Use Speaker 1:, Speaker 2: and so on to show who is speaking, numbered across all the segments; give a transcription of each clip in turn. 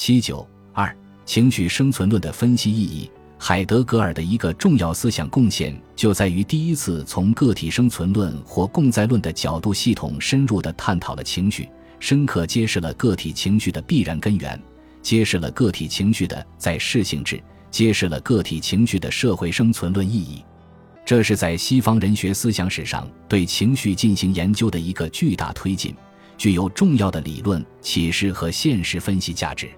Speaker 1: 七九二情绪生存论的分析意义。海德格尔的一个重要思想贡献就在于第一次从个体生存论或共在论的角度系统深入地探讨了情绪，深刻揭示了个体情绪的必然根源，揭示了个体情绪的在世性质，揭示了个体情绪的社会生存论意义。这是在西方人学思想史上对情绪进行研究的一个巨大推进，具有重要的理论启示和现实分析价值。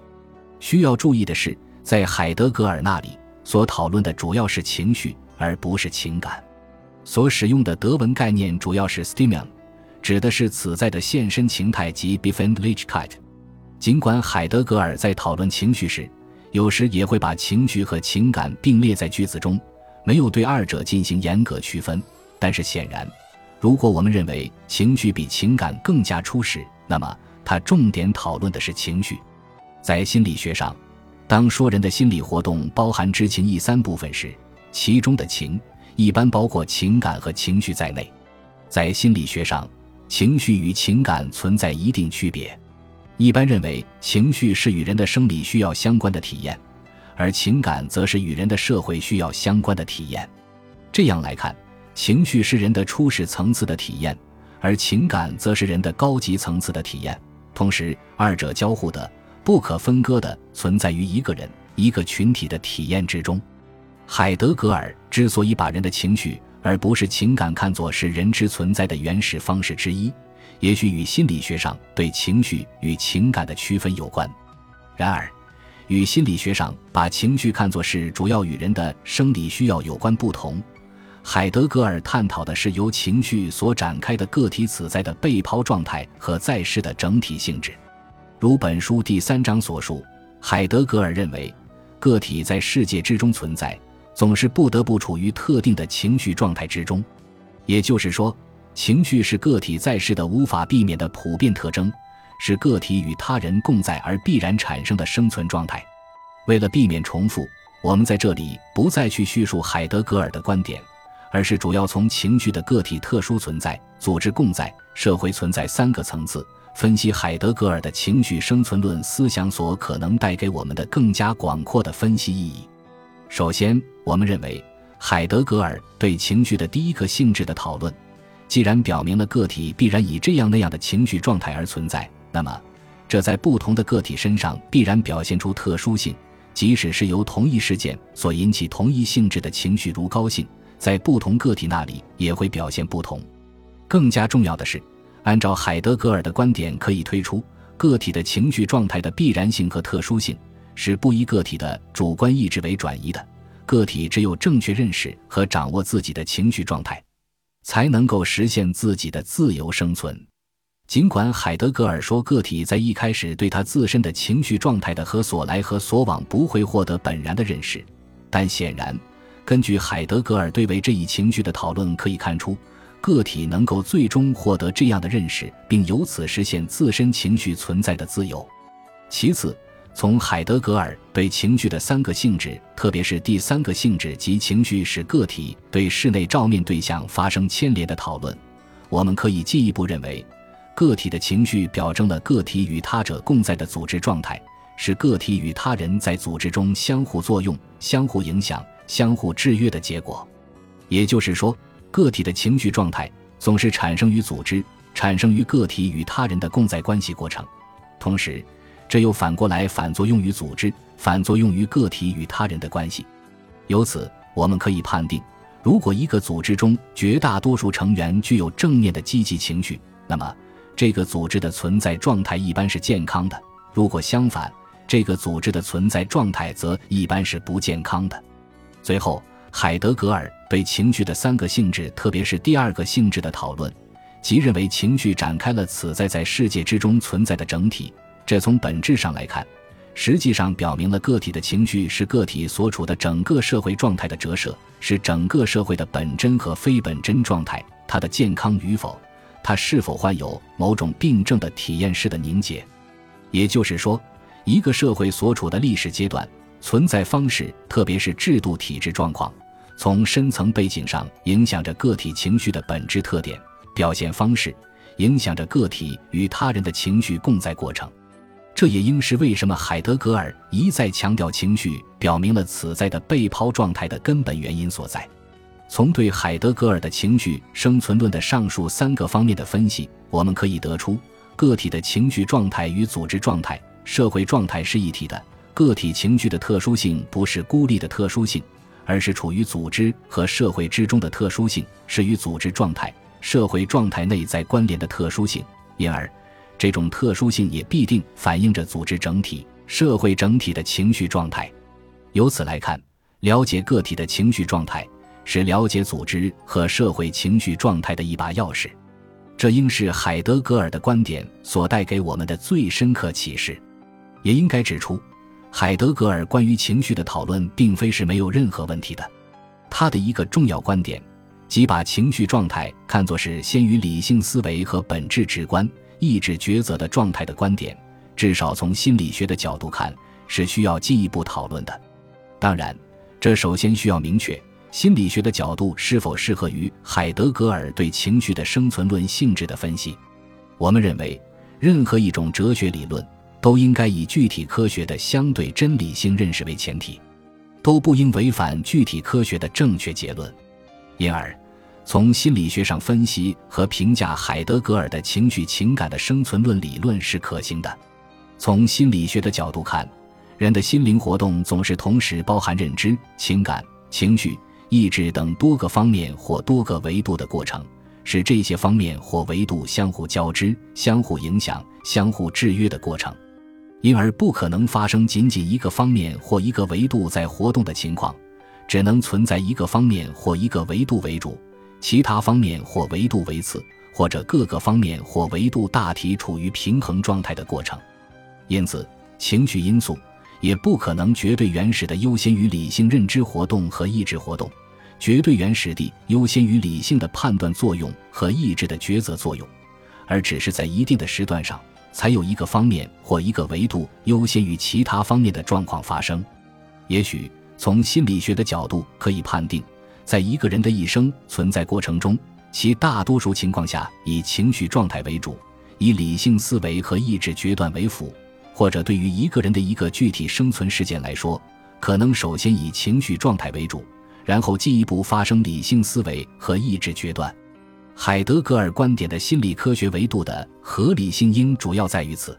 Speaker 1: 需要注意的是，在海德格尔那里。所讨论的主要是情绪，而不是情感。所使用的德文概念主要是 Stimmung，指的是此在的现身情态及 Befindlichkeit。尽管海德格尔在讨论情绪时，有时也会把情绪和情感并列在句子中，没有对二者进行严格区分。但是显然，如果我们认为情绪比情感更加初始，那么他重点讨论的是情绪。在心理学上。当说人的心理活动包含知情意三部分时，其中的情一般包括情感和情绪在内。在心理学上，情绪与情感存在一定区别。一般认为，情绪是与人的生理需要相关的体验，而情感则是与人的社会需要相关的体验。这样来看，情绪是人的初始层次的体验，而情感则是人的高级层次的体验。同时，二者交互的。不可分割的存在于一个人、一个群体的体验之中。海德格尔之所以把人的情绪而不是情感看作是人之存在的原始方式之一，也许与心理学上对情绪与情感的区分有关。然而，与心理学上把情绪看作是主要与人的生理需要有关不同，海德格尔探讨的是由情绪所展开的个体此在的被抛状态和在世的整体性质。如本书第三章所述，海德格尔认为，个体在世界之中存在，总是不得不处于特定的情绪状态之中。也就是说，情绪是个体在世的无法避免的普遍特征，是个体与他人共在而必然产生的生存状态。为了避免重复，我们在这里不再去叙述海德格尔的观点，而是主要从情绪的个体特殊存在、组织共在、社会存在三个层次。分析海德格尔的情绪生存论思想所可能带给我们的更加广阔的分析意义。首先，我们认为海德格尔对情绪的第一个性质的讨论，既然表明了个体必然以这样那样的情绪状态而存在，那么这在不同的个体身上必然表现出特殊性，即使是由同一事件所引起同一性质的情绪，如高兴，在不同个体那里也会表现不同。更加重要的是。按照海德格尔的观点，可以推出个体的情绪状态的必然性和特殊性是不依个体的主观意志为转移的。个体只有正确认识和掌握自己的情绪状态，才能够实现自己的自由生存。尽管海德格尔说个体在一开始对他自身的情绪状态的和所来和所往不会获得本然的认识，但显然，根据海德格尔对为这一情绪的讨论可以看出。个体能够最终获得这样的认识，并由此实现自身情绪存在的自由。其次，从海德格尔对情绪的三个性质，特别是第三个性质及情绪使个体对室内照面对象发生牵连的讨论，我们可以进一步认为，个体的情绪表征了个体与他者共在的组织状态，是个体与他人在组织中相互作用、相互影响、相互制约的结果。也就是说。个体的情绪状态总是产生于组织，产生于个体与他人的共在关系过程，同时，这又反过来反作用于组织，反作用于个体与他人的关系。由此，我们可以判定，如果一个组织中绝大多数成员具有正面的积极情绪，那么这个组织的存在状态一般是健康的；如果相反，这个组织的存在状态则一般是不健康的。最后。海德格尔对情绪的三个性质，特别是第二个性质的讨论，即认为情绪展开了此在在世界之中存在的整体。这从本质上来看，实际上表明了个体的情绪是个体所处的整个社会状态的折射，是整个社会的本真和非本真状态。它的健康与否，它是否患有某种病症的体验式的凝结。也就是说，一个社会所处的历史阶段。存在方式，特别是制度体制状况，从深层背景上影响着个体情绪的本质特点、表现方式，影响着个体与他人的情绪共在过程。这也应是为什么海德格尔一再强调情绪表明了此在的被抛状态的根本原因所在。从对海德格尔的情绪生存论的上述三个方面的分析，我们可以得出，个体的情绪状态与组织状态、社会状态是一体的。个体情绪的特殊性不是孤立的特殊性，而是处于组织和社会之中的特殊性，是与组织状态、社会状态内在关联的特殊性。因而，这种特殊性也必定反映着组织整体、社会整体的情绪状态。由此来看，了解个体的情绪状态，是了解组织和社会情绪状态的一把钥匙。这应是海德格尔的观点所带给我们的最深刻启示。也应该指出。海德格尔关于情绪的讨论，并非是没有任何问题的。他的一个重要观点，即把情绪状态看作是先于理性思维和本质直观意志抉择的状态的观点，至少从心理学的角度看，是需要进一步讨论的。当然，这首先需要明确心理学的角度是否适合于海德格尔对情绪的生存论性质的分析。我们认为，任何一种哲学理论。都应该以具体科学的相对真理性认识为前提，都不应违反具体科学的正确结论。因而，从心理学上分析和评价海德格尔的情绪情感的生存论理论是可行的。从心理学的角度看，人的心灵活动总是同时包含认知、情感、情绪、意志等多个方面或多个维度的过程，是这些方面或维度相互交织、相互影响、相互制约的过程。因而不可能发生仅仅一个方面或一个维度在活动的情况，只能存在一个方面或一个维度为主，其他方面或维度为次，或者各个方面或维度大体处于平衡状态的过程。因此，情绪因素也不可能绝对原始的优先于理性认知活动和意志活动，绝对原始地优先于理性的判断作用和意志的抉择作用，而只是在一定的时段上。才有一个方面或一个维度优先于其他方面的状况发生。也许从心理学的角度可以判定，在一个人的一生存在过程中，其大多数情况下以情绪状态为主，以理性思维和意志决断为辅；或者对于一个人的一个具体生存事件来说，可能首先以情绪状态为主，然后进一步发生理性思维和意志决断。海德格尔观点的心理科学维度的合理性，应主要在于此。